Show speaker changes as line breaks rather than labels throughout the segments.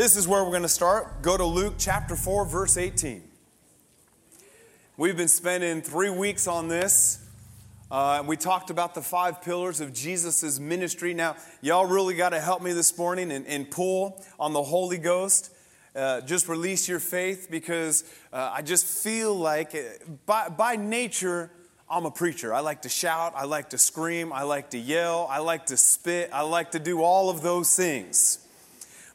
This is where we're going to start. Go to Luke chapter 4, verse 18. We've been spending three weeks on this. Uh, we talked about the five pillars of Jesus' ministry. Now, y'all really got to help me this morning and, and pull on the Holy Ghost. Uh, just release your faith because uh, I just feel like, by, by nature, I'm a preacher. I like to shout, I like to scream, I like to yell, I like to spit, I like to do all of those things.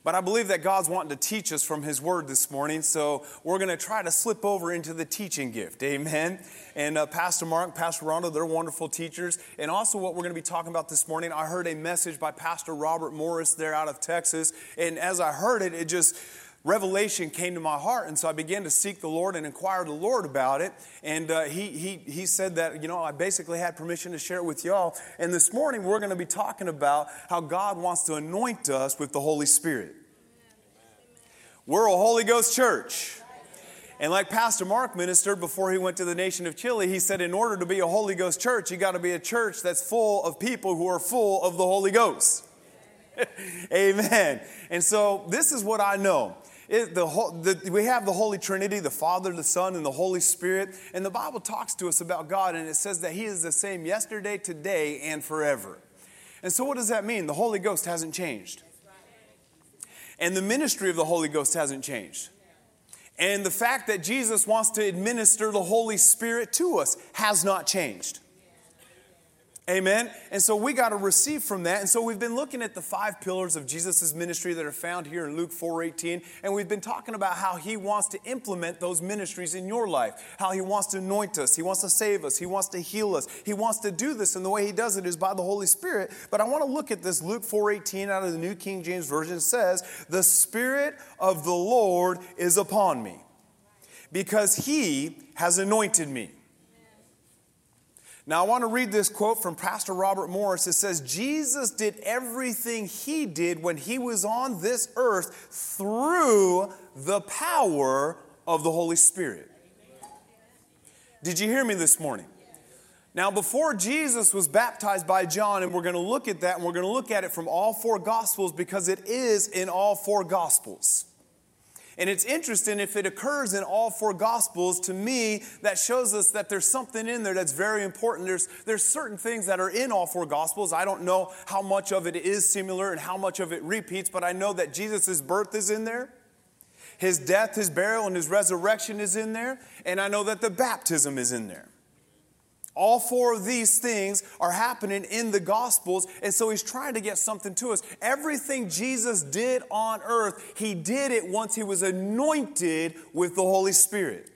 But I believe that God's wanting to teach us from His Word this morning, so we're going to try to slip over into the teaching gift. Amen. And uh, Pastor Mark, Pastor Rhonda, they're wonderful teachers. And also, what we're going to be talking about this morning, I heard a message by Pastor Robert Morris there out of Texas. And as I heard it, it just revelation came to my heart. And so I began to seek the Lord and inquire the Lord about it. And uh, he, he, he said that, you know, I basically had permission to share it with y'all. And this morning we're going to be talking about how God wants to anoint us with the Holy Spirit. We're a Holy Ghost church. And like Pastor Mark ministered before he went to the nation of Chile, he said, in order to be a Holy Ghost church, you got to be a church that's full of people who are full of the Holy Ghost. Amen. And so this is what I know it, the, the, we have the Holy Trinity, the Father, the Son, and the Holy Spirit. And the Bible talks to us about God, and it says that He is the same yesterday, today, and forever. And so, what does that mean? The Holy Ghost hasn't changed. And the ministry of the Holy Ghost hasn't changed. And the fact that Jesus wants to administer the Holy Spirit to us has not changed. Amen. And so we got to receive from that. And so we've been looking at the five pillars of Jesus' ministry that are found here in Luke 4:18. And we've been talking about how he wants to implement those ministries in your life, how he wants to anoint us, he wants to save us, he wants to heal us. He wants to do this, and the way he does it is by the Holy Spirit. But I want to look at this Luke 4:18 out of the New King James Version. Says, The Spirit of the Lord is upon me, because he has anointed me. Now, I want to read this quote from Pastor Robert Morris. It says, Jesus did everything he did when he was on this earth through the power of the Holy Spirit. Did you hear me this morning? Now, before Jesus was baptized by John, and we're going to look at that, and we're going to look at it from all four Gospels because it is in all four Gospels. And it's interesting if it occurs in all four gospels, to me, that shows us that there's something in there that's very important. There's, there's certain things that are in all four gospels. I don't know how much of it is similar and how much of it repeats, but I know that Jesus' birth is in there. His death, his burial, and his resurrection is in there. And I know that the baptism is in there. All four of these things are happening in the Gospels, and so he's trying to get something to us. Everything Jesus did on earth, he did it once he was anointed with the Holy Spirit.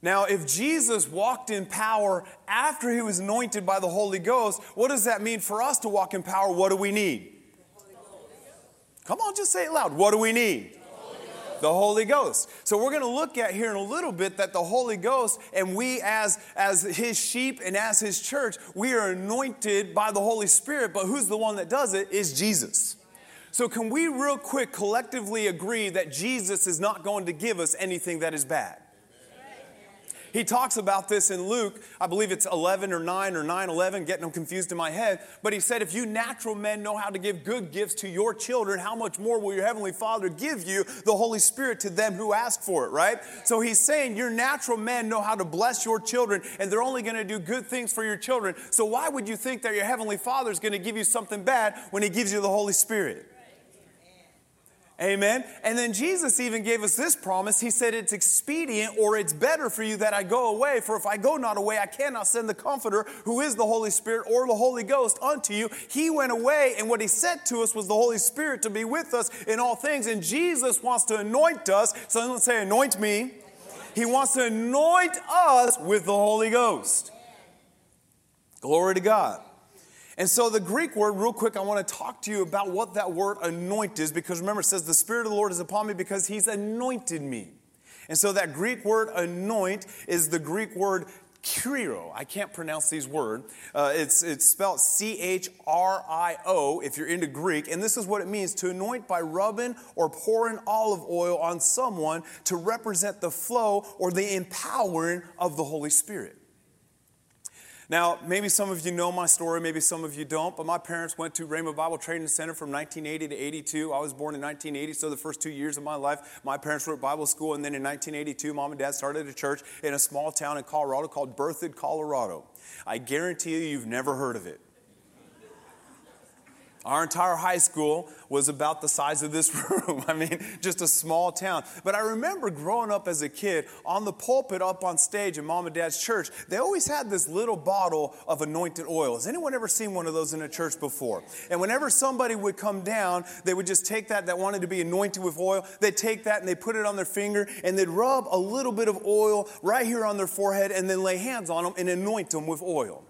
Now, if Jesus walked in power after he was anointed by the Holy Ghost, what does that mean for us to walk in power? What do we need? Come on, just say it loud. What do we need? The Holy Ghost. So we're going to look at here in a little bit that the Holy Ghost and we as as his sheep and as his church, we are anointed by the Holy Spirit, but who's the one that does it is Jesus. So can we real quick collectively agree that Jesus is not going to give us anything that is bad? He talks about this in Luke, I believe it's 11 or 9 or 9 11, getting them confused in my head. But he said, If you natural men know how to give good gifts to your children, how much more will your heavenly Father give you the Holy Spirit to them who ask for it, right? So he's saying, Your natural men know how to bless your children, and they're only going to do good things for your children. So why would you think that your heavenly Father is going to give you something bad when he gives you the Holy Spirit? Amen. And then Jesus even gave us this promise. He said, It's expedient or it's better for you that I go away, for if I go not away, I cannot send the Comforter, who is the Holy Spirit or the Holy Ghost, unto you. He went away, and what He said to us was the Holy Spirit to be with us in all things. And Jesus wants to anoint us. So let's say, Anoint me. He wants to anoint us with the Holy Ghost. Glory to God. And so, the Greek word, real quick, I want to talk to you about what that word anoint is because remember, it says, The Spirit of the Lord is upon me because He's anointed me. And so, that Greek word anoint is the Greek word Kyrio. I can't pronounce these words. Uh, it's, it's spelled C H R I O if you're into Greek. And this is what it means to anoint by rubbing or pouring olive oil on someone to represent the flow or the empowering of the Holy Spirit. Now, maybe some of you know my story, maybe some of you don't, but my parents went to Rhema Bible Training Center from 1980 to 82. I was born in 1980, so the first two years of my life, my parents were at Bible school, and then in 1982, mom and dad started a church in a small town in Colorado called Berthoud, Colorado. I guarantee you, you've never heard of it. Our entire high school was about the size of this room. I mean, just a small town. But I remember growing up as a kid on the pulpit up on stage in mom and dad's church, they always had this little bottle of anointed oil. Has anyone ever seen one of those in a church before? And whenever somebody would come down, they would just take that that wanted to be anointed with oil. They'd take that and they put it on their finger and they'd rub a little bit of oil right here on their forehead and then lay hands on them and anoint them with oil.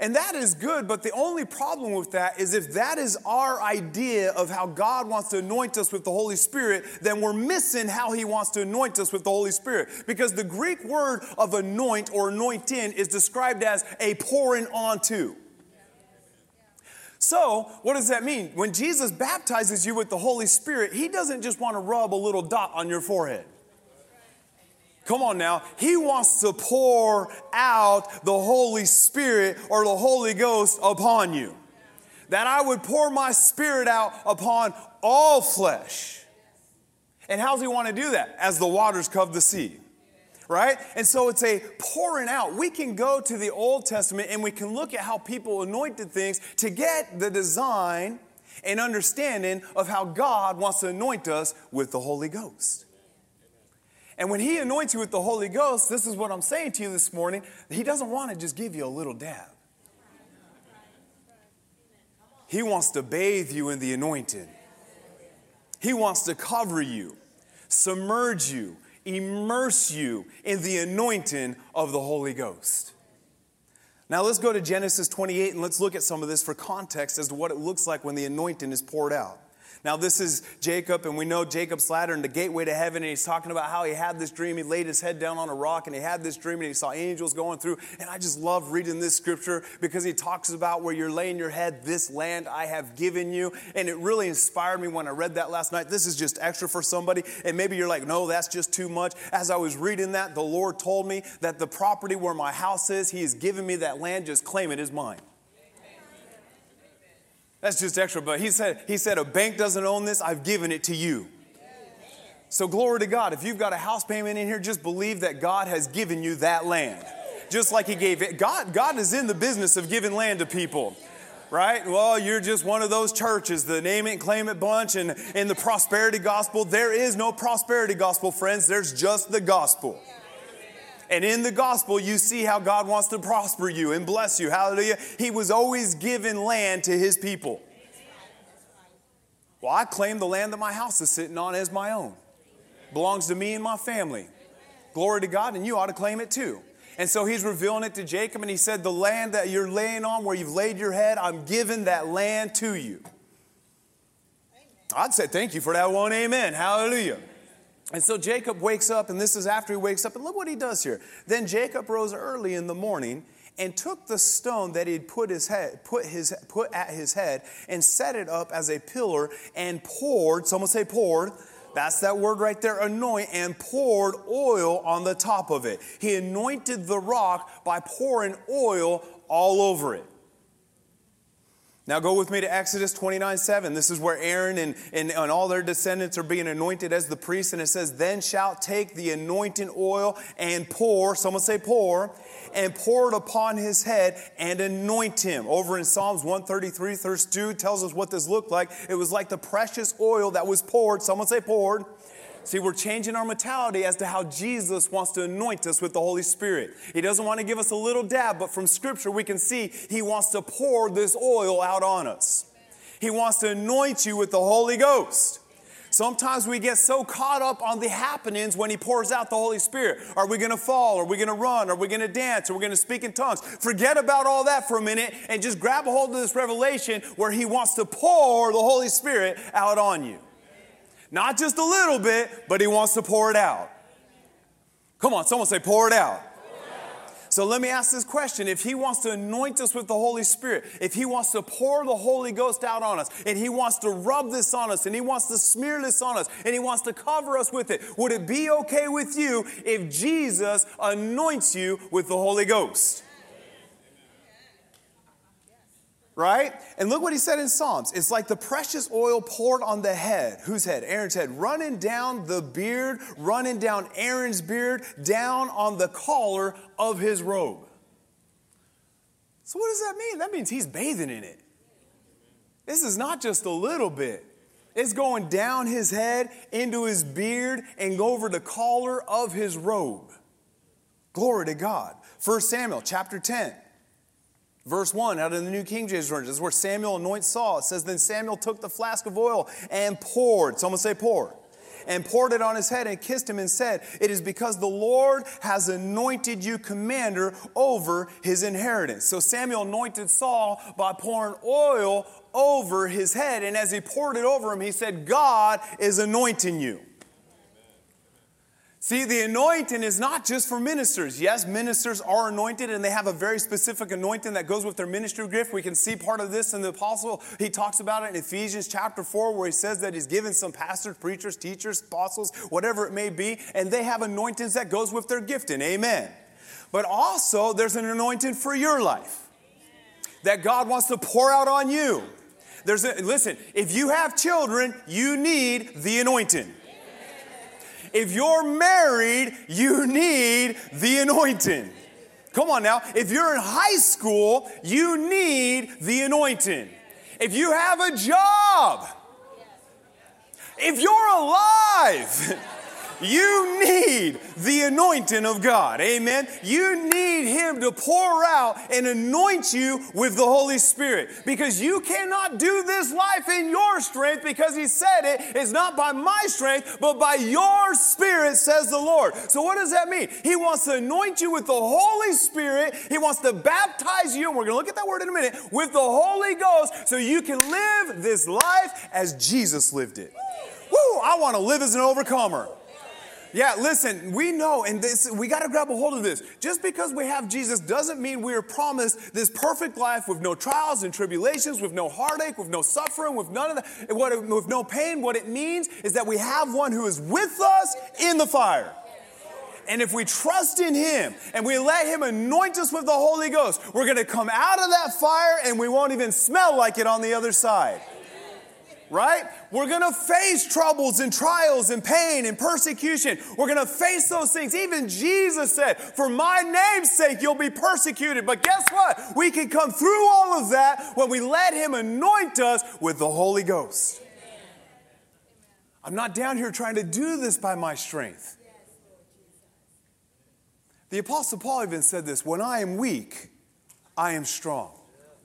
And that is good, but the only problem with that is if that is our idea of how God wants to anoint us with the Holy Spirit, then we're missing how He wants to anoint us with the Holy Spirit. Because the Greek word of anoint or anoint in is described as a pouring onto. So, what does that mean? When Jesus baptizes you with the Holy Spirit, He doesn't just want to rub a little dot on your forehead. Come on now. He wants to pour out the Holy Spirit or the Holy Ghost upon you. That I would pour my spirit out upon all flesh. And how's he want to do that? As the waters cover the sea. Right? And so it's a pouring out. We can go to the Old Testament and we can look at how people anointed things to get the design and understanding of how God wants to anoint us with the Holy Ghost. And when He anoints you with the Holy Ghost, this is what I'm saying to you this morning He doesn't want to just give you a little dab. He wants to bathe you in the anointing. He wants to cover you, submerge you, immerse you in the anointing of the Holy Ghost. Now let's go to Genesis 28 and let's look at some of this for context as to what it looks like when the anointing is poured out. Now, this is Jacob, and we know Jacob's ladder and the gateway to heaven, and he's talking about how he had this dream. He laid his head down on a rock, and he had this dream, and he saw angels going through. And I just love reading this scripture because he talks about where you're laying your head, this land I have given you. And it really inspired me when I read that last night. This is just extra for somebody, and maybe you're like, no, that's just too much. As I was reading that, the Lord told me that the property where my house is, he has given me that land, just claim it is mine. That's just extra, but he said, he said, a bank doesn't own this, I've given it to you. So glory to God. If you've got a house payment in here, just believe that God has given you that land. Just like he gave it. God, God is in the business of giving land to people. Right? Well, you're just one of those churches, the name it claim it bunch, and in the prosperity gospel, there is no prosperity gospel, friends. There's just the gospel. And in the gospel, you see how God wants to prosper you and bless you. Hallelujah. He was always giving land to his people. Well, I claim the land that my house is sitting on as my own. Belongs to me and my family. Glory to God, and you ought to claim it too. And so he's revealing it to Jacob, and he said, The land that you're laying on, where you've laid your head, I'm giving that land to you. I'd say thank you for that one, amen. Hallelujah. And so Jacob wakes up, and this is after he wakes up, and look what he does here. Then Jacob rose early in the morning and took the stone that he'd put his head put his put at his head and set it up as a pillar and poured someone say poured that's that word right there anoint and poured oil on the top of it he anointed the rock by pouring oil all over it now go with me to Exodus 29 7. This is where Aaron and, and, and, all their descendants are being anointed as the priests. And it says, Then shalt take the anointing oil and pour, someone say pour, and pour it upon his head and anoint him. Over in Psalms 133, verse 2 tells us what this looked like. It was like the precious oil that was poured, someone say poured, See, we're changing our mentality as to how Jesus wants to anoint us with the Holy Spirit. He doesn't want to give us a little dab, but from Scripture we can see He wants to pour this oil out on us. He wants to anoint you with the Holy Ghost. Sometimes we get so caught up on the happenings when He pours out the Holy Spirit. Are we going to fall? Are we going to run? Are we going to dance? Are we going to speak in tongues? Forget about all that for a minute and just grab a hold of this revelation where He wants to pour the Holy Spirit out on you. Not just a little bit, but He wants to pour it out. Come on, someone say, pour it out. So let me ask this question. If He wants to anoint us with the Holy Spirit, if He wants to pour the Holy Ghost out on us, and He wants to rub this on us, and He wants to smear this on us, and He wants to cover us with it, would it be okay with you if Jesus anoints you with the Holy Ghost? Right? And look what he said in Psalms. It's like the precious oil poured on the head. Whose head? Aaron's head. Running down the beard, running down Aaron's beard, down on the collar of his robe. So, what does that mean? That means he's bathing in it. This is not just a little bit. It's going down his head, into his beard, and over the collar of his robe. Glory to God. 1 Samuel chapter 10. Verse 1 out of the New King James Version. This is where Samuel anoints Saul. It says, Then Samuel took the flask of oil and poured. Someone say, pour. And poured it on his head and kissed him and said, It is because the Lord has anointed you commander over his inheritance. So Samuel anointed Saul by pouring oil over his head. And as he poured it over him, he said, God is anointing you. See, the anointing is not just for ministers. Yes, ministers are anointed and they have a very specific anointing that goes with their ministry gift. We can see part of this in the apostle. He talks about it in Ephesians chapter 4, where he says that he's given some pastors, preachers, teachers, apostles, whatever it may be, and they have anointings that goes with their gifting. Amen. But also, there's an anointing for your life that God wants to pour out on you. There's a, listen, if you have children, you need the anointing. If you're married, you need the anointing. Come on now. If you're in high school, you need the anointing. If you have a job, if you're alive, you need the anointing of God. Amen. You need Him to pour out and anoint you with the Holy Spirit because you cannot do this life in your strength because He said it is not by my strength, but by your Spirit, says the Lord. So, what does that mean? He wants to anoint you with the Holy Spirit. He wants to baptize you, and we're going to look at that word in a minute, with the Holy Ghost so you can live this life as Jesus lived it. Woo, I want to live as an overcomer. Yeah, listen, we know, and this, we got to grab a hold of this. Just because we have Jesus doesn't mean we are promised this perfect life with no trials and tribulations, with no heartache, with no suffering, with none of that, with no pain. What it means is that we have one who is with us in the fire. And if we trust in Him and we let Him anoint us with the Holy Ghost, we're going to come out of that fire and we won't even smell like it on the other side right? We're gonna face troubles and trials and pain and persecution. We're gonna face those things. Even Jesus said, For my name's sake, you'll be persecuted. But guess what? We can come through all of that when we let Him anoint us with the Holy Ghost. I'm not down here trying to do this by my strength. The Apostle Paul even said this when I am weak, I am strong.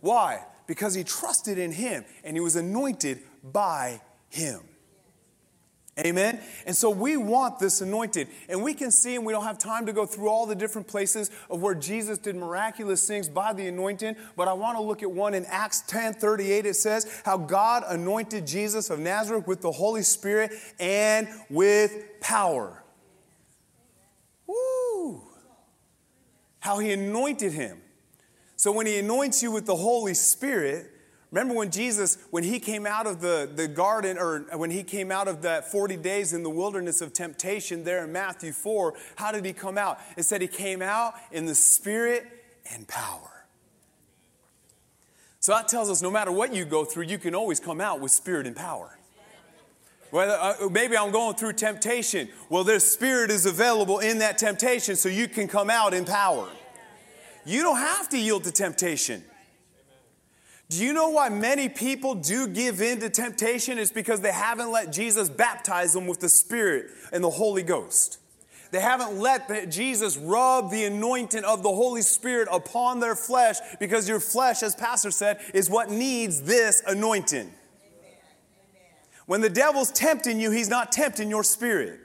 Why? Because he trusted in Him and he was anointed by Him. Amen. And so we want this anointed. And we can see, and we don't have time to go through all the different places of where Jesus did miraculous things by the anointing. But I want to look at one in Acts 10 38. It says how God anointed Jesus of Nazareth with the Holy Spirit and with power. Woo! How he anointed him. So when he anoints you with the Holy Spirit, Remember when Jesus, when he came out of the, the garden, or when he came out of that 40 days in the wilderness of temptation there in Matthew 4, how did he come out? It said he came out in the spirit and power. So that tells us no matter what you go through, you can always come out with spirit and power. Whether, uh, maybe I'm going through temptation. Well, their spirit is available in that temptation so you can come out in power. You don't have to yield to temptation. Do you know why many people do give in to temptation? It's because they haven't let Jesus baptize them with the Spirit and the Holy Ghost. They haven't let Jesus rub the anointing of the Holy Spirit upon their flesh because your flesh, as Pastor said, is what needs this anointing. When the devil's tempting you, he's not tempting your spirit.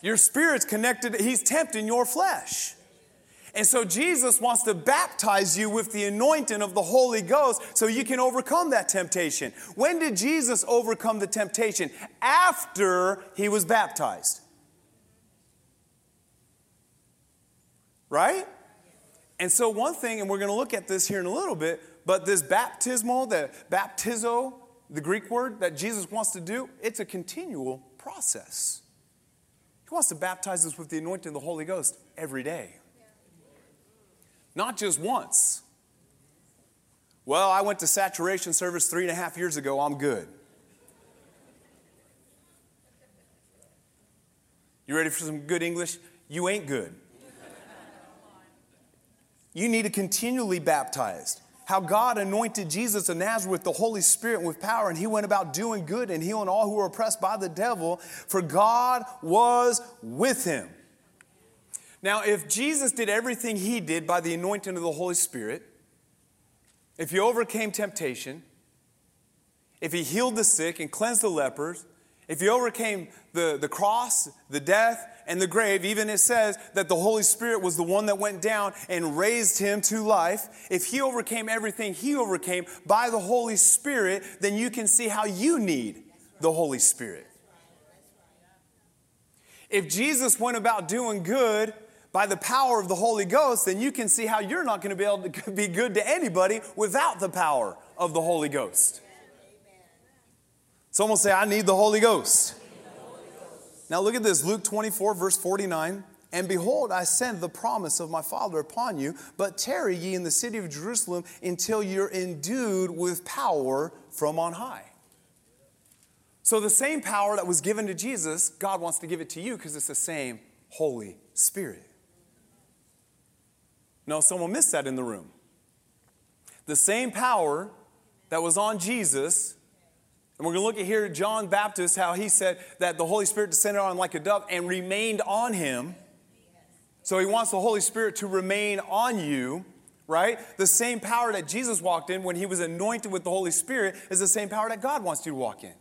Your spirit's connected, he's tempting your flesh. And so Jesus wants to baptize you with the anointing of the Holy Ghost so you can overcome that temptation. When did Jesus overcome the temptation? After he was baptized. Right? And so, one thing, and we're going to look at this here in a little bit, but this baptismal, the baptizo, the Greek word that Jesus wants to do, it's a continual process. He wants to baptize us with the anointing of the Holy Ghost every day. Not just once, Well, I went to saturation service three and a half years ago. I'm good. You ready for some good English? You ain't good. You need to continually baptized. How God anointed Jesus of Nazareth with the Holy Spirit with power, and he went about doing good and healing all who were oppressed by the devil, for God was with him. Now, if Jesus did everything he did by the anointing of the Holy Spirit, if he overcame temptation, if he healed the sick and cleansed the lepers, if he overcame the, the cross, the death, and the grave, even it says that the Holy Spirit was the one that went down and raised him to life. If he overcame everything he overcame by the Holy Spirit, then you can see how you need the Holy Spirit. If Jesus went about doing good by the power of the Holy Ghost, then you can see how you're not going to be able to be good to anybody without the power of the Holy Ghost. Someone say, I need the Holy Ghost. Now look at this Luke 24, verse 49. And behold, I send the promise of my Father upon you, but tarry ye in the city of Jerusalem until you're endued with power from on high. So, the same power that was given to Jesus, God wants to give it to you because it's the same Holy Spirit. No, someone missed that in the room. The same power that was on Jesus and we're going to look at here John Baptist, how he said that the Holy Spirit descended on like a dove and remained on him. So he wants the Holy Spirit to remain on you, right? The same power that Jesus walked in when he was anointed with the Holy Spirit is the same power that God wants you to walk in.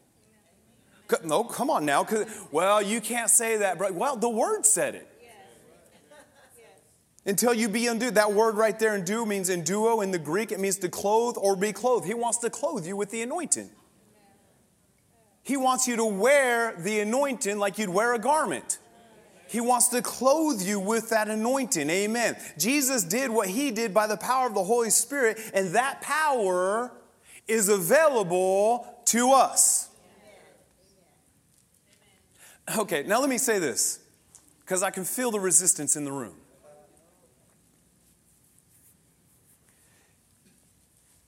No, come on now. Well, you can't say that, but well, the Word said it. Until you be endued. That word right there, endue, means enduo in the Greek. It means to clothe or be clothed. He wants to clothe you with the anointing. He wants you to wear the anointing like you'd wear a garment. He wants to clothe you with that anointing. Amen. Jesus did what he did by the power of the Holy Spirit, and that power is available to us. Okay, now let me say this because I can feel the resistance in the room.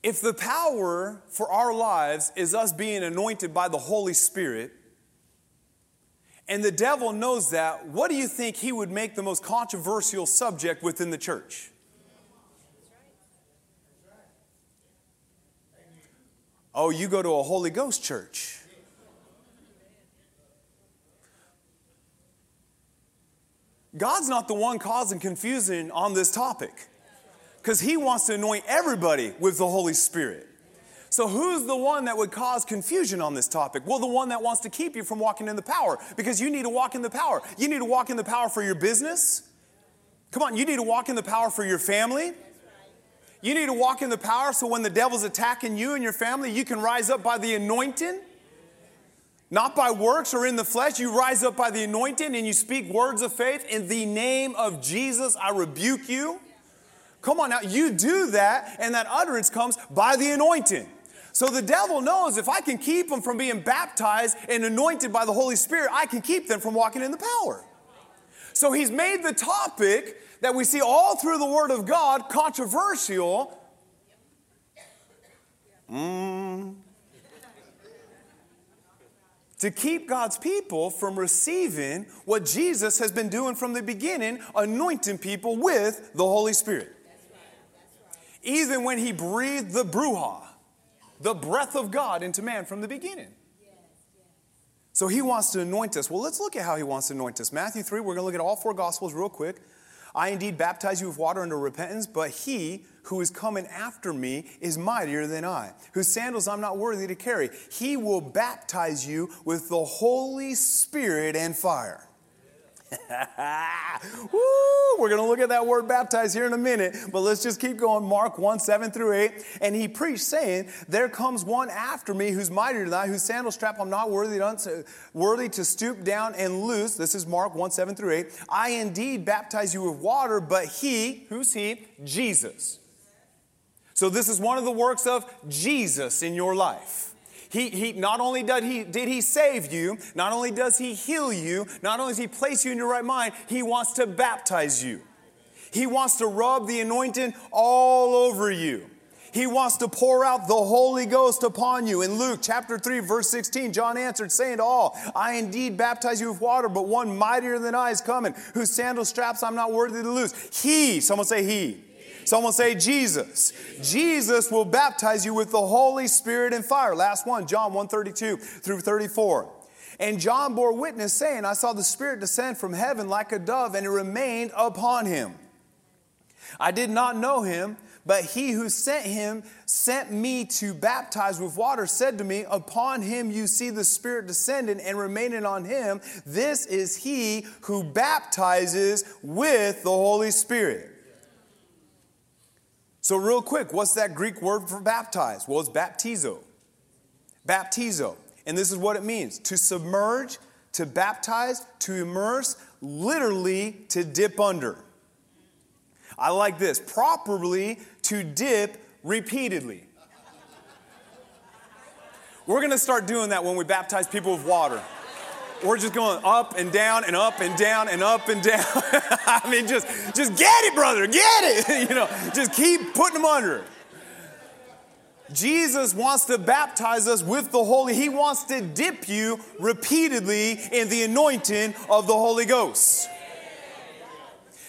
If the power for our lives is us being anointed by the Holy Spirit, and the devil knows that, what do you think he would make the most controversial subject within the church? Oh, you go to a Holy Ghost church. God's not the one causing confusion on this topic because he wants to anoint everybody with the Holy Spirit. So, who's the one that would cause confusion on this topic? Well, the one that wants to keep you from walking in the power because you need to walk in the power. You need to walk in the power for your business. Come on, you need to walk in the power for your family. You need to walk in the power so when the devil's attacking you and your family, you can rise up by the anointing. Not by works or in the flesh. You rise up by the anointing and you speak words of faith. In the name of Jesus, I rebuke you. Come on now, you do that, and that utterance comes by the anointing. So the devil knows if I can keep them from being baptized and anointed by the Holy Spirit, I can keep them from walking in the power. So he's made the topic that we see all through the Word of God controversial. Mm. To keep God's people from receiving what Jesus has been doing from the beginning, anointing people with the Holy Spirit even when he breathed the bruha, the breath of God into man from the beginning. So he wants to anoint us. Well, let's look at how he wants to anoint us. Matthew 3, we're going to look at all four gospels real quick. I indeed baptize you with water unto repentance, but he who is coming after me is mightier than I, whose sandals I'm not worthy to carry. He will baptize you with the Holy Spirit and fire. Woo, we're going to look at that word baptized here in a minute, but let's just keep going. Mark 1 7 through 8. And he preached, saying, There comes one after me who's mightier than I, whose sandal strap I'm not worthy to, worthy to stoop down and loose. This is Mark 1 7 through 8. I indeed baptize you with water, but he, who's he? Jesus. So this is one of the works of Jesus in your life. He, he not only did he, did he save you, not only does he heal you, not only does he place you in your right mind, he wants to baptize you. He wants to rub the anointing all over you. He wants to pour out the Holy Ghost upon you. In Luke chapter 3, verse 16, John answered, saying to all, I indeed baptize you with water, but one mightier than I is coming, whose sandal straps I'm not worthy to loose. He, someone say he. Someone say Jesus. Jesus will baptize you with the Holy Spirit and fire. Last one, John 132 through 34. And John bore witness, saying, I saw the Spirit descend from heaven like a dove, and it remained upon him. I did not know him, but he who sent him sent me to baptize with water, said to me, Upon him you see the Spirit descending and remaining on him. This is he who baptizes with the Holy Spirit. So, real quick, what's that Greek word for baptize? Well, it's baptizo. Baptizo. And this is what it means to submerge, to baptize, to immerse, literally to dip under. I like this properly to dip repeatedly. We're gonna start doing that when we baptize people with water. We're just going up and down and up and down and up and down. I mean, just, just get it, brother, get it. you know, just keep putting them under. Jesus wants to baptize us with the Holy. He wants to dip you repeatedly in the anointing of the Holy Ghost.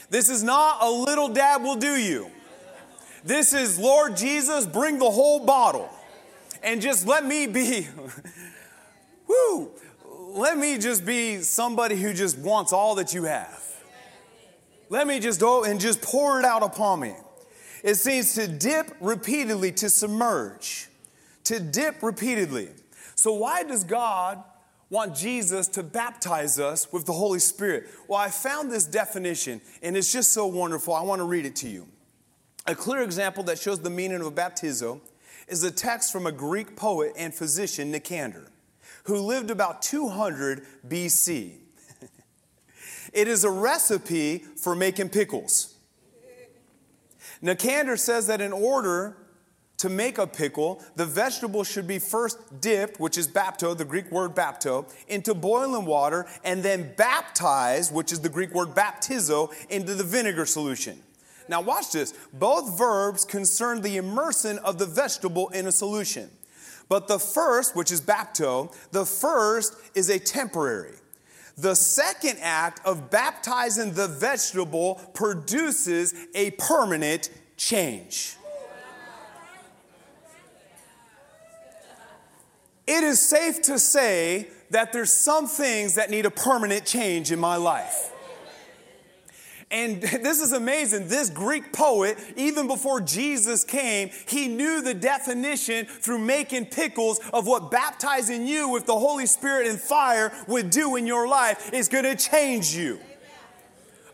This is not a little dab will do you. This is, Lord Jesus, bring the whole bottle. And just let me be, whoo, let me just be somebody who just wants all that you have. Let me just go and just pour it out upon me. It seems to dip repeatedly, to submerge, to dip repeatedly. So, why does God want Jesus to baptize us with the Holy Spirit? Well, I found this definition and it's just so wonderful. I want to read it to you. A clear example that shows the meaning of baptizo is a text from a Greek poet and physician, Nicander, who lived about 200 BC. it is a recipe for making pickles. Nicander says that in order to make a pickle, the vegetable should be first dipped, which is bapto, the Greek word bapto, into boiling water, and then baptized, which is the Greek word baptizo, into the vinegar solution. Now, watch this. Both verbs concern the immersion of the vegetable in a solution. But the first, which is bapto, the first is a temporary. The second act of baptizing the vegetable produces a permanent change. It is safe to say that there's some things that need a permanent change in my life. And this is amazing. This Greek poet, even before Jesus came, he knew the definition through making pickles of what baptizing you with the Holy Spirit and fire would do in your life is going to change you.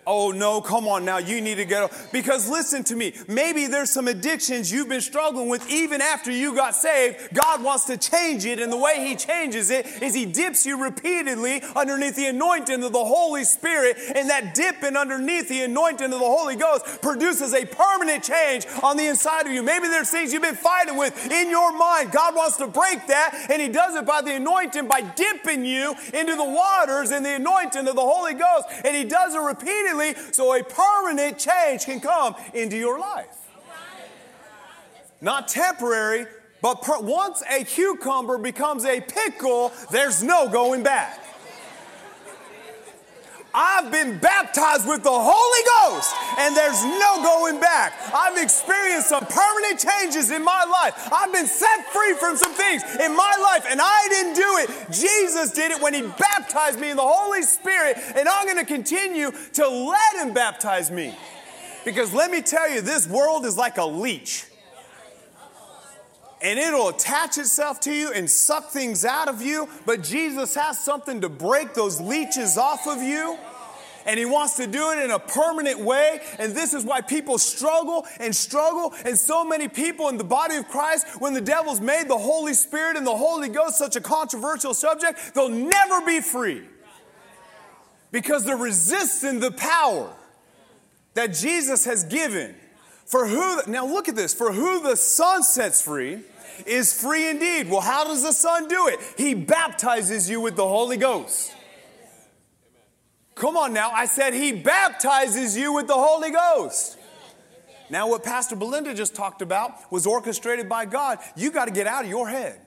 Oh no, come on now, you need to get because listen to me. Maybe there's some addictions you've been struggling with even after you got saved. God wants to change it, and the way He changes it is He dips you repeatedly underneath the anointing of the Holy Spirit, and that dipping underneath the anointing of the Holy Ghost produces a permanent change on the inside of you. Maybe there's things you've been fighting with in your mind. God wants to break that, and He does it by the anointing, by dipping you into the waters in the anointing of the Holy Ghost, and He does it repeatedly so a permanent change can come into your life. Not temporary, but per- once a cucumber becomes a pickle, there's no going back. I've been baptized with the Holy Ghost and there's no going back. I've experienced some permanent changes in my life. I've been set free from some things in my life and I didn't do it. Jesus did it when He baptized me in the Holy Spirit and I'm going to continue to let Him baptize me. Because let me tell you, this world is like a leech and it'll attach itself to you and suck things out of you. But Jesus has something to break those leeches off of you. And he wants to do it in a permanent way. And this is why people struggle and struggle. And so many people in the body of Christ, when the devil's made the Holy Spirit and the Holy Ghost such a controversial subject, they'll never be free because they're resisting the power that Jesus has given. For who, now look at this, for who the Son sets free is free indeed. Well, how does the Son do it? He baptizes you with the Holy Ghost. Come on now, I said He baptizes you with the Holy Ghost. Now, what Pastor Belinda just talked about was orchestrated by God. You got to get out of your head.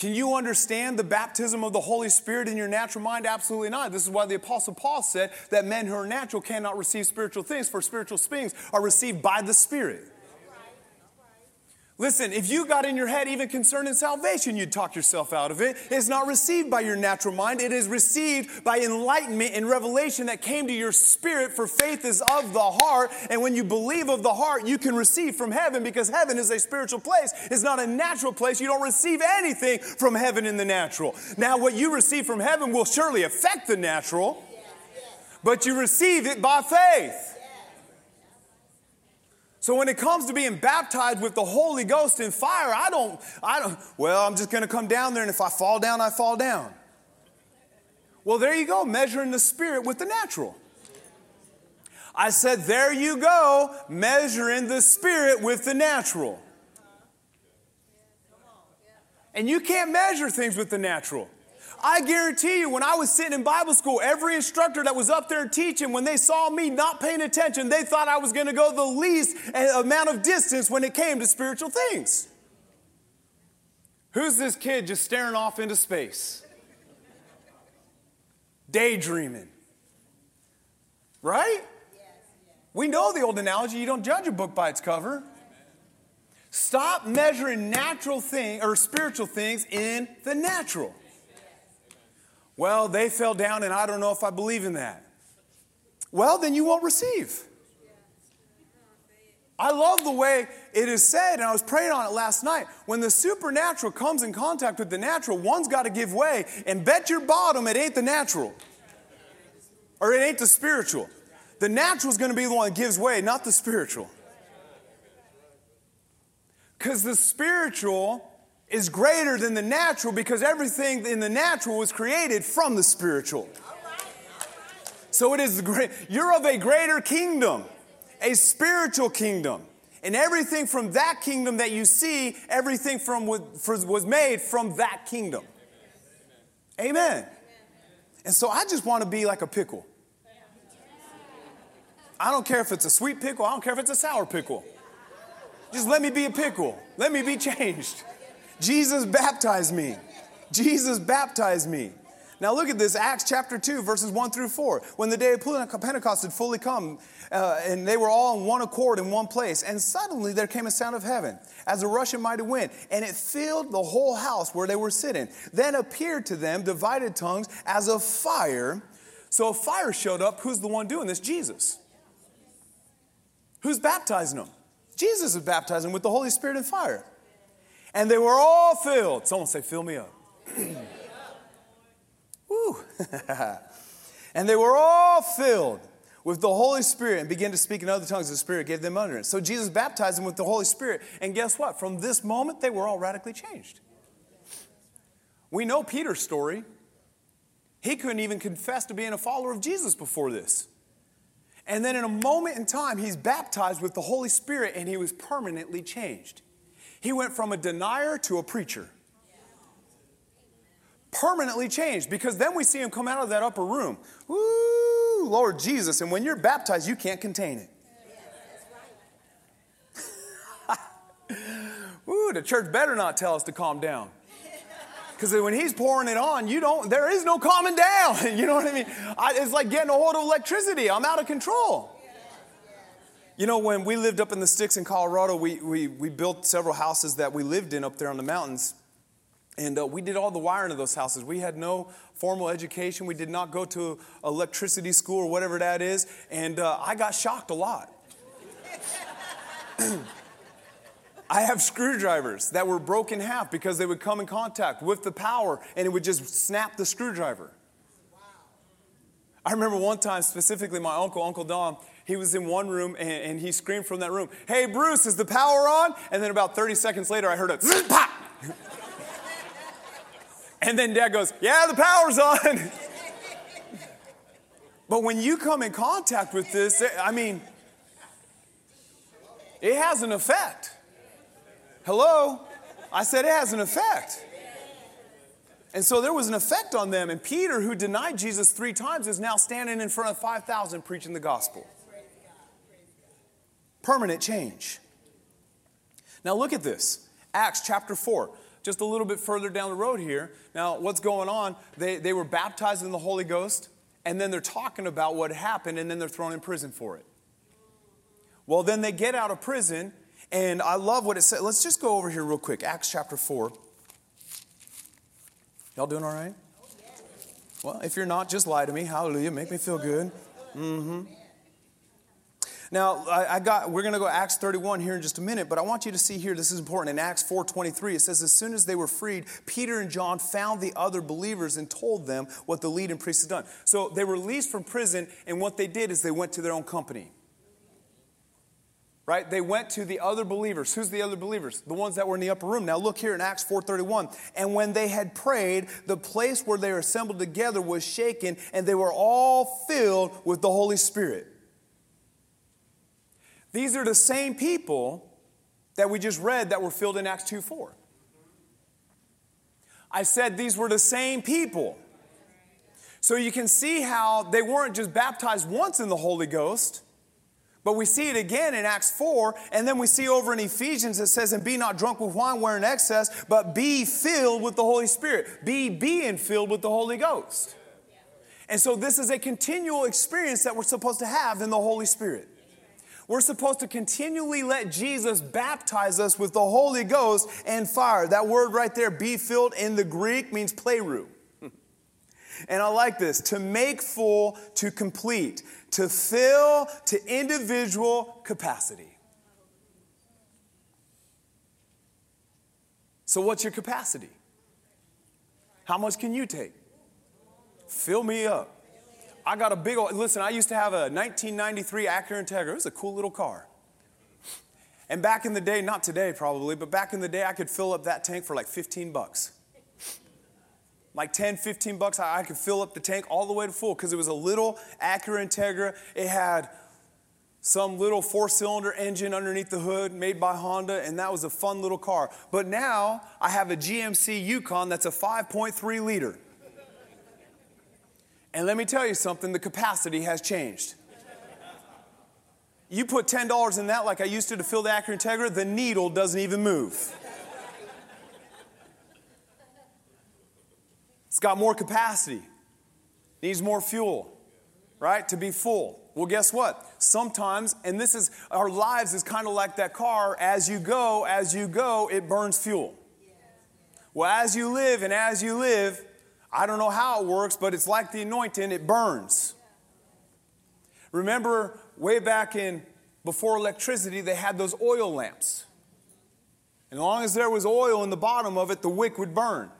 Can you understand the baptism of the Holy Spirit in your natural mind? Absolutely not. This is why the Apostle Paul said that men who are natural cannot receive spiritual things, for spiritual things are received by the Spirit. Listen, if you got in your head even concerning salvation, you'd talk yourself out of it. It's not received by your natural mind, it is received by enlightenment and revelation that came to your spirit, for faith is of the heart. And when you believe of the heart, you can receive from heaven because heaven is a spiritual place. It's not a natural place. You don't receive anything from heaven in the natural. Now, what you receive from heaven will surely affect the natural, but you receive it by faith. So when it comes to being baptized with the Holy Ghost in fire, I don't, I don't, well, I'm just going to come down there and if I fall down, I fall down. Well, there you go, measuring the spirit with the natural. I said, there you go, measuring the spirit with the natural. And you can't measure things with the natural. I guarantee you, when I was sitting in Bible school, every instructor that was up there teaching, when they saw me not paying attention, they thought I was going to go the least eh, amount of distance when it came to spiritual things. Who's this kid just staring off into space? Daydreaming. Right? We know the old analogy you don't judge a book by its cover. Stop measuring natural things or spiritual things in the natural. Well, they fell down, and I don't know if I believe in that. Well, then you won't receive. I love the way it is said, and I was praying on it last night. When the supernatural comes in contact with the natural, one's got to give way, and bet your bottom it ain't the natural, or it ain't the spiritual. The natural is going to be the one that gives way, not the spiritual. Because the spiritual is greater than the natural because everything in the natural was created from the spiritual. So it is great. You're of a greater kingdom, a spiritual kingdom. And everything from that kingdom that you see, everything from was made from that kingdom. Amen. And so I just want to be like a pickle. I don't care if it's a sweet pickle, I don't care if it's a sour pickle. Just let me be a pickle. Let me be changed. Jesus baptized me. Jesus baptized me. Now look at this, Acts chapter 2, verses 1 through 4. When the day of Pentecost had fully come, uh, and they were all in one accord in one place, and suddenly there came a sound of heaven, as a rushing mighty wind, and it filled the whole house where they were sitting. Then appeared to them divided tongues as of fire. So a fire showed up. Who's the one doing this? Jesus. Who's baptizing them? Jesus is baptizing with the Holy Spirit and fire. And they were all filled. Someone say, Fill me up. Woo. and they were all filled with the Holy Spirit and began to speak in other tongues. The Spirit gave them utterance. So Jesus baptized them with the Holy Spirit. And guess what? From this moment, they were all radically changed. We know Peter's story. He couldn't even confess to being a follower of Jesus before this. And then in a moment in time, he's baptized with the Holy Spirit and he was permanently changed. He went from a denier to a preacher. Permanently changed because then we see him come out of that upper room. Ooh, Lord Jesus. And when you're baptized, you can't contain it. Woo, the church better not tell us to calm down. Because when he's pouring it on, you don't, there is no calming down. You know what I mean? I, it's like getting a hold of electricity. I'm out of control. You know, when we lived up in the sticks in Colorado, we, we, we built several houses that we lived in up there on the mountains. And uh, we did all the wiring of those houses. We had no formal education. We did not go to electricity school or whatever that is. And uh, I got shocked a lot. I have screwdrivers that were broken half because they would come in contact with the power and it would just snap the screwdriver. Wow. I remember one time specifically, my uncle, Uncle Don, he was in one room and, and, he screamed from that room, Hey, Bruce, is the power on? And then about 30 seconds later, I heard a pop. and then dad goes, Yeah, the power's on. but when you come in contact with this, I mean, it has an effect. Hello? I said it has an effect. And so there was an effect on them. And Peter, who denied Jesus three times, is now standing in front of 5,000 preaching the gospel. Permanent change. Now look at this Acts chapter 4 just a little bit further down the road here. Now, what's going on? They, they were baptized in the Holy Ghost, and then they're talking about what happened, and then they're thrown in prison for it. Well, then they get out of prison, and I love what it said. Let's just go over here real quick. Acts chapter 4. Y'all doing all right? Well, if you're not, just lie to me. Hallelujah. Make me feel good. Mm hmm. Now, I, I got, we're going to go Acts 31 here in just a minute, but I want you to see here, this is important. In Acts 4.23, it says, as soon as they were freed, Peter and John found the other believers and told them what the leading priest had done. So they were released from prison, and what they did is they went to their own company. Right? They went to the other believers. Who's the other believers? The ones that were in the upper room. Now look here in Acts 4:31. And when they had prayed, the place where they were assembled together was shaken, and they were all filled with the Holy Spirit. These are the same people that we just read that were filled in Acts 2 4. I said these were the same people. So you can see how they weren't just baptized once in the Holy Ghost, but we see it again in Acts 4, and then we see over in Ephesians it says, And be not drunk with wine where in excess, but be filled with the Holy Spirit. Be being filled with the Holy Ghost. And so this is a continual experience that we're supposed to have in the Holy Spirit. We're supposed to continually let Jesus baptize us with the Holy Ghost and fire. That word right there, be filled in the Greek, means pleroo. And I like this to make full, to complete, to fill to individual capacity. So, what's your capacity? How much can you take? Fill me up. I got a big old, listen, I used to have a 1993 Acura Integra. It was a cool little car. And back in the day, not today probably, but back in the day, I could fill up that tank for like 15 bucks. Like 10, 15 bucks, I could fill up the tank all the way to full because it was a little Acura Integra. It had some little four cylinder engine underneath the hood made by Honda, and that was a fun little car. But now I have a GMC Yukon that's a 5.3 liter. And let me tell you something the capacity has changed. You put $10 in that, like I used to to fill the Acura Integra, the needle doesn't even move. It's got more capacity, needs more fuel, right, to be full. Well, guess what? Sometimes, and this is our lives is kind of like that car, as you go, as you go, it burns fuel. Well, as you live and as you live, I don't know how it works, but it's like the anointing, it burns. Remember, way back in before electricity, they had those oil lamps. And as long as there was oil in the bottom of it, the wick would burn.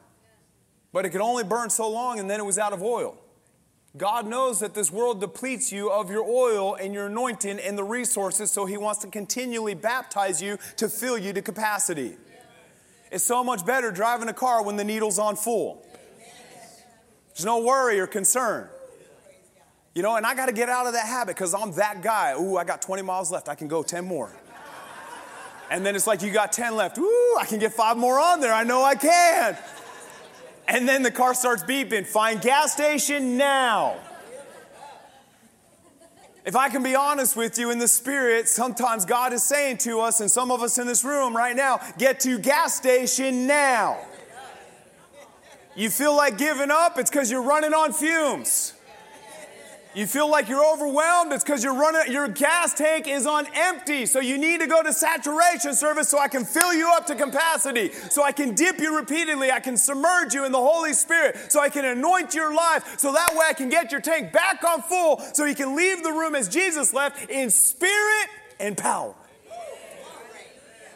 But it could only burn so long, and then it was out of oil. God knows that this world depletes you of your oil and your anointing and the resources, so He wants to continually baptize you to fill you to capacity. It's so much better driving a car when the needle's on full. There's no worry or concern. You know, and I got to get out of that habit because I'm that guy. Ooh, I got 20 miles left. I can go 10 more. And then it's like, you got 10 left. Ooh, I can get five more on there. I know I can. And then the car starts beeping. Find gas station now. If I can be honest with you in the spirit, sometimes God is saying to us, and some of us in this room right now, get to gas station now. You feel like giving up, it's because you're running on fumes. You feel like you're overwhelmed, it's because you're running, your gas tank is on empty. So you need to go to saturation service so I can fill you up to capacity, so I can dip you repeatedly, I can submerge you in the Holy Spirit, so I can anoint your life, so that way I can get your tank back on full, so you can leave the room as Jesus left in spirit and power.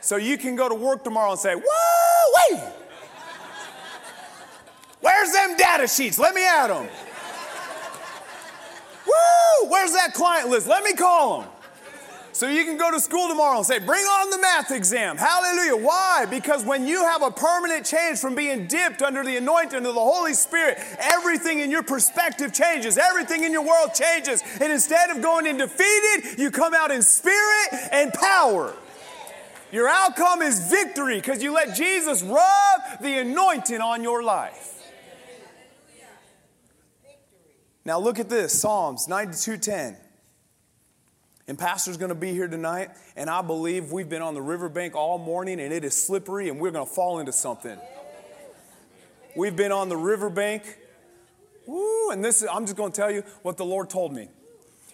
So you can go to work tomorrow and say, Whoa, wait! Where's them data sheets? Let me add them. Woo! Where's that client list? Let me call them. So you can go to school tomorrow and say, Bring on the math exam. Hallelujah. Why? Because when you have a permanent change from being dipped under the anointing of the Holy Spirit, everything in your perspective changes, everything in your world changes. And instead of going in defeated, you come out in spirit and power. Your outcome is victory because you let Jesus rub the anointing on your life. Now look at this Psalms 92:10. And Pastor's going to be here tonight, and I believe we've been on the riverbank all morning and it is slippery and we're going to fall into something. We've been on the riverbank. Woo, and this is, I'm just going to tell you what the Lord told me.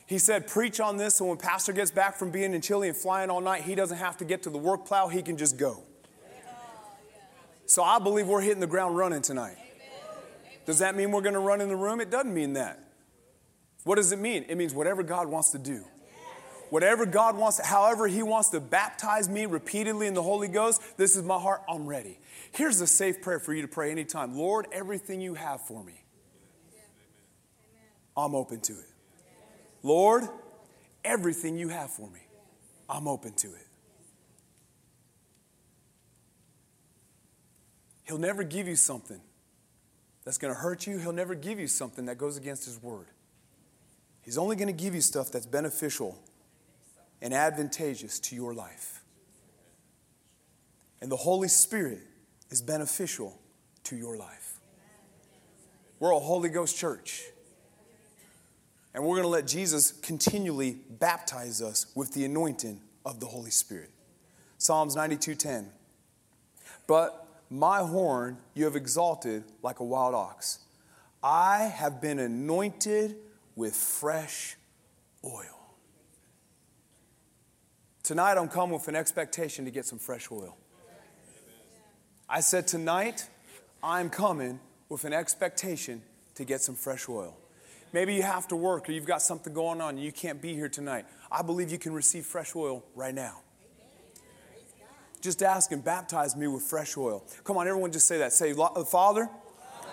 He said, Preach on this so when Pastor gets back from being in Chile and flying all night, he doesn't have to get to the work plow, he can just go. So I believe we're hitting the ground running tonight. Does that mean we're going to run in the room? It doesn't mean that. What does it mean? It means whatever God wants to do. Whatever God wants, however He wants to baptize me repeatedly in the Holy Ghost, this is my heart, I'm ready. Here's a safe prayer for you to pray anytime Lord, everything you have for me, I'm open to it. Lord, everything you have for me, I'm open to it. He'll never give you something that's going to hurt you. He'll never give you something that goes against His word. He's only going to give you stuff that's beneficial and advantageous to your life. And the Holy Spirit is beneficial to your life. We're a Holy Ghost church. And we're going to let Jesus continually baptize us with the anointing of the Holy Spirit. Psalms 92:10. But my horn you have exalted like a wild ox. I have been anointed with fresh oil. Tonight I'm coming with an expectation to get some fresh oil. I said tonight I'm coming with an expectation to get some fresh oil. Maybe you have to work or you've got something going on and you can't be here tonight. I believe you can receive fresh oil right now. Just ask and baptize me with fresh oil. Come on, everyone, just say that. Say, Father,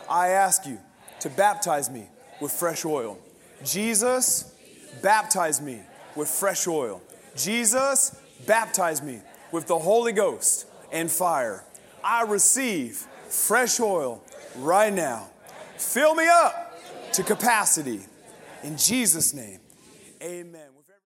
I ask you to baptize me with fresh oil. Jesus, baptize me with fresh oil. Jesus, baptize me with the Holy Ghost and fire. I receive fresh oil right now. Fill me up to capacity. In Jesus' name, amen.